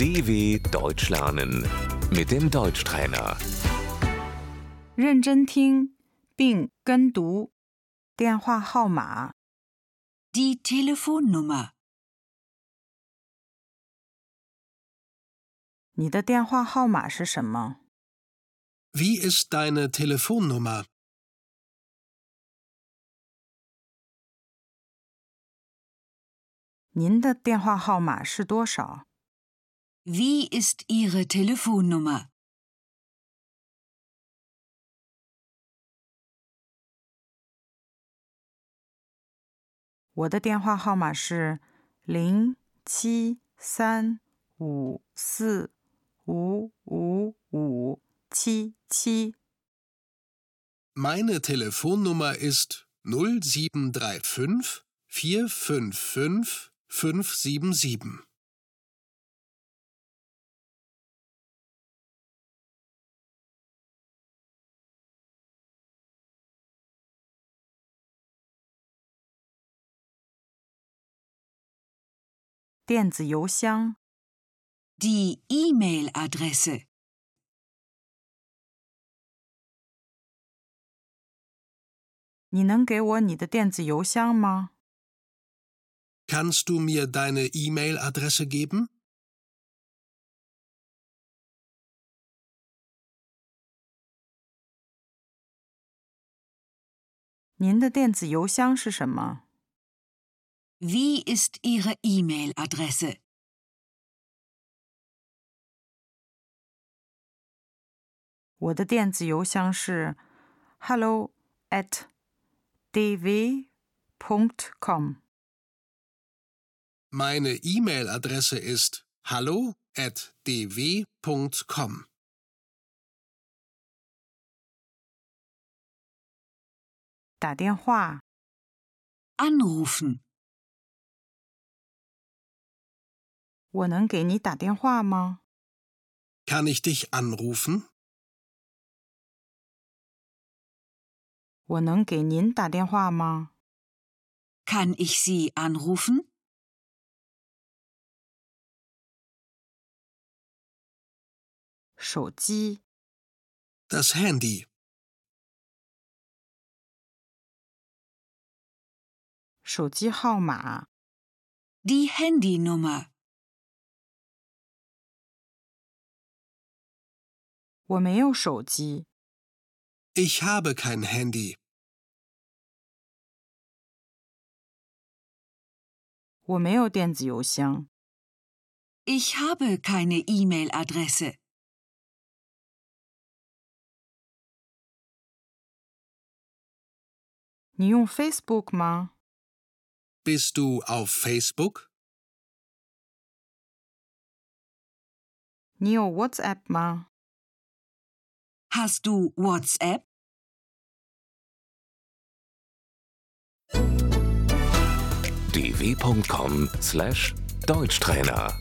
DW Deutsch lernen mit dem Deutschtrainer. 认真听并跟读。电话号码： Die Telefonnummer. 你的电话号码是什么？ Wie ist deine Telefonnummer? 您的电话号码是多少？ wie ist Ihre Telefonnummer? Meine Telefonnummer ist 0735 455 577. 电子邮箱：Die E-Mail-Adresse. 你能给我你的电子邮箱吗？Kannst du mir deine E-Mail-Adresse geben? 您的电子邮箱是什么？Wie ist Ihre E-Mail-Adresse? hello at dw.com. Meine E-Mail-Adresse ist hallo at dw.com. Anrufen 我能给你打电话吗？ Kann ich dich anrufen? 我能给您打电话吗？ Kann ich Sie anrufen? 手机， Das Handy. 手机号码， Die Handynummer. 我没有手机， Ich habe kein Handy. 我没有电子邮箱， Ich habe keine E-Mail-Adresse. 你用 Facebook 吗？ Bist du auf Facebook? 你有 WhatsApp 吗？ Hast du WhatsApp? dw.com/deutschtrainer